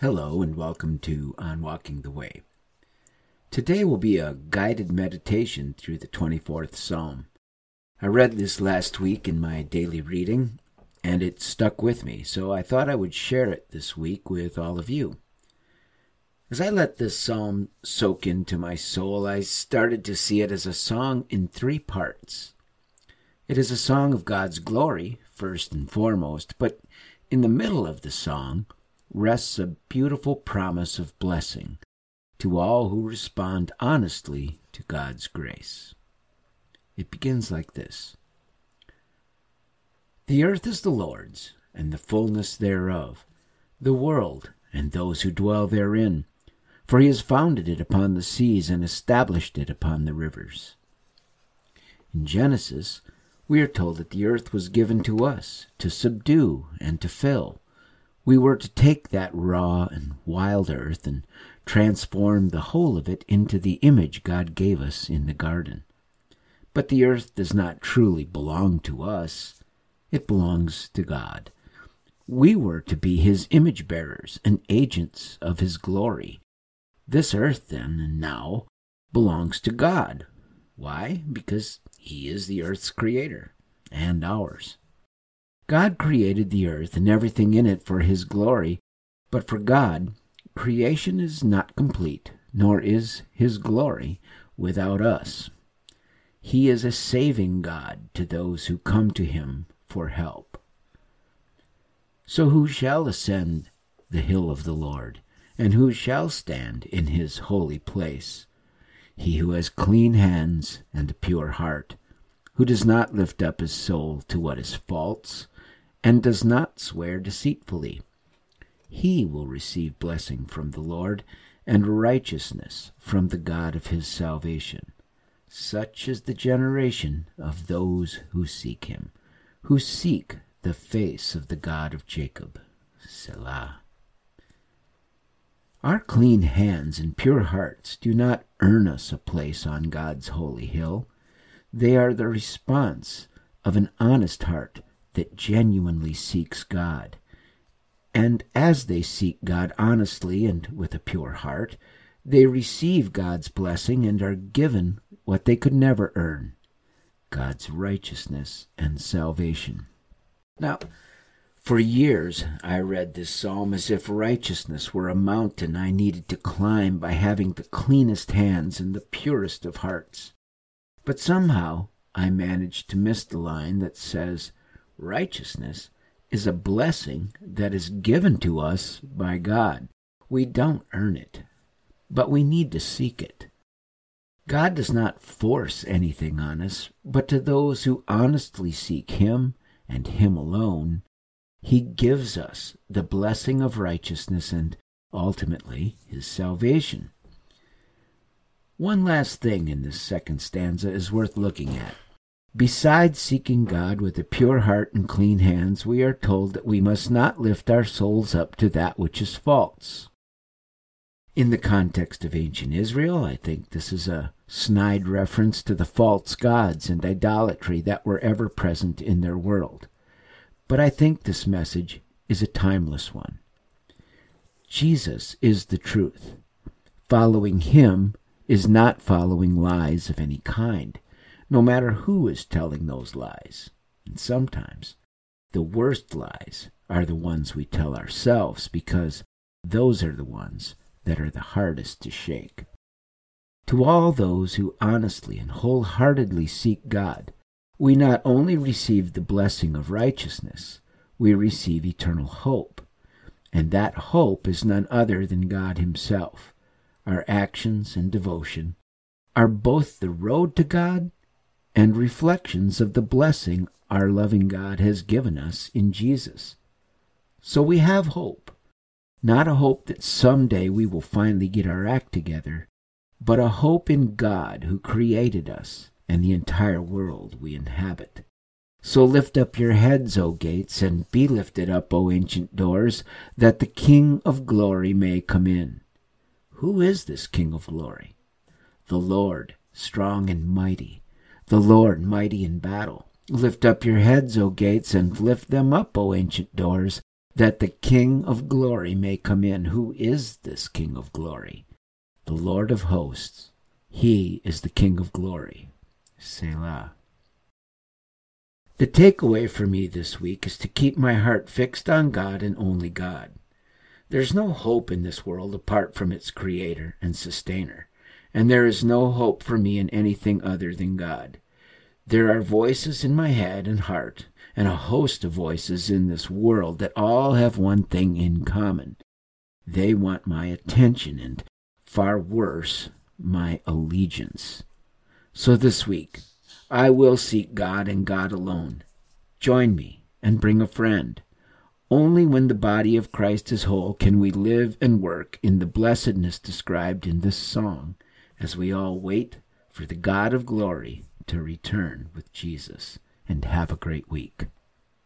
Hello and welcome to On Walking the Way. Today will be a guided meditation through the 24th Psalm. I read this last week in my daily reading and it stuck with me, so I thought I would share it this week with all of you. As I let this psalm soak into my soul, I started to see it as a song in three parts. It is a song of God's glory, first and foremost, but in the middle of the song, rests a beautiful promise of blessing to all who respond honestly to God's grace. It begins like this The earth is the Lord's, and the fullness thereof, the world, and those who dwell therein. For he has founded it upon the seas and established it upon the rivers. In Genesis, we are told that the earth was given to us to subdue and to fill we were to take that raw and wild earth and transform the whole of it into the image God gave us in the garden. But the earth does not truly belong to us, it belongs to God. We were to be his image bearers and agents of his glory. This earth, then, and now, belongs to God. Why? Because he is the earth's creator and ours. God created the earth and everything in it for his glory, but for God, creation is not complete, nor is his glory without us. He is a saving God to those who come to him for help. So who shall ascend the hill of the Lord, and who shall stand in his holy place? He who has clean hands and a pure heart, who does not lift up his soul to what is false, and does not swear deceitfully. He will receive blessing from the Lord and righteousness from the God of his salvation. Such is the generation of those who seek him, who seek the face of the God of Jacob. Selah. Our clean hands and pure hearts do not earn us a place on God's holy hill. They are the response of an honest heart that genuinely seeks God. And as they seek God honestly and with a pure heart, they receive God's blessing and are given what they could never earn God's righteousness and salvation. Now, for years, I read this psalm as if righteousness were a mountain I needed to climb by having the cleanest hands and the purest of hearts. But somehow I managed to miss the line that says, Righteousness is a blessing that is given to us by God. We don't earn it, but we need to seek it. God does not force anything on us, but to those who honestly seek Him and Him alone, He gives us the blessing of righteousness and ultimately His salvation. One last thing in this second stanza is worth looking at. Besides seeking God with a pure heart and clean hands, we are told that we must not lift our souls up to that which is false. In the context of ancient Israel, I think this is a snide reference to the false gods and idolatry that were ever present in their world. But I think this message is a timeless one. Jesus is the truth. Following him is not following lies of any kind no matter who is telling those lies. And sometimes the worst lies are the ones we tell ourselves because those are the ones that are the hardest to shake. To all those who honestly and wholeheartedly seek God, we not only receive the blessing of righteousness, we receive eternal hope. And that hope is none other than God Himself. Our actions and devotion are both the road to God and reflections of the blessing our loving God has given us in Jesus. So we have hope, not a hope that someday we will finally get our act together, but a hope in God who created us and the entire world we inhabit. So lift up your heads, O gates, and be lifted up, O ancient doors, that the King of glory may come in. Who is this King of glory? The Lord, strong and mighty the Lord mighty in battle. Lift up your heads, O gates, and lift them up, O ancient doors, that the King of glory may come in. Who is this King of glory? The Lord of hosts. He is the King of glory. Selah. The takeaway for me this week is to keep my heart fixed on God and only God. There's no hope in this world apart from its creator and sustainer, and there is no hope for me in anything other than God. There are voices in my head and heart, and a host of voices in this world that all have one thing in common. They want my attention and, far worse, my allegiance. So this week, I will seek God and God alone. Join me and bring a friend. Only when the body of Christ is whole can we live and work in the blessedness described in this song as we all wait for the God of glory to return with Jesus. And have a great week.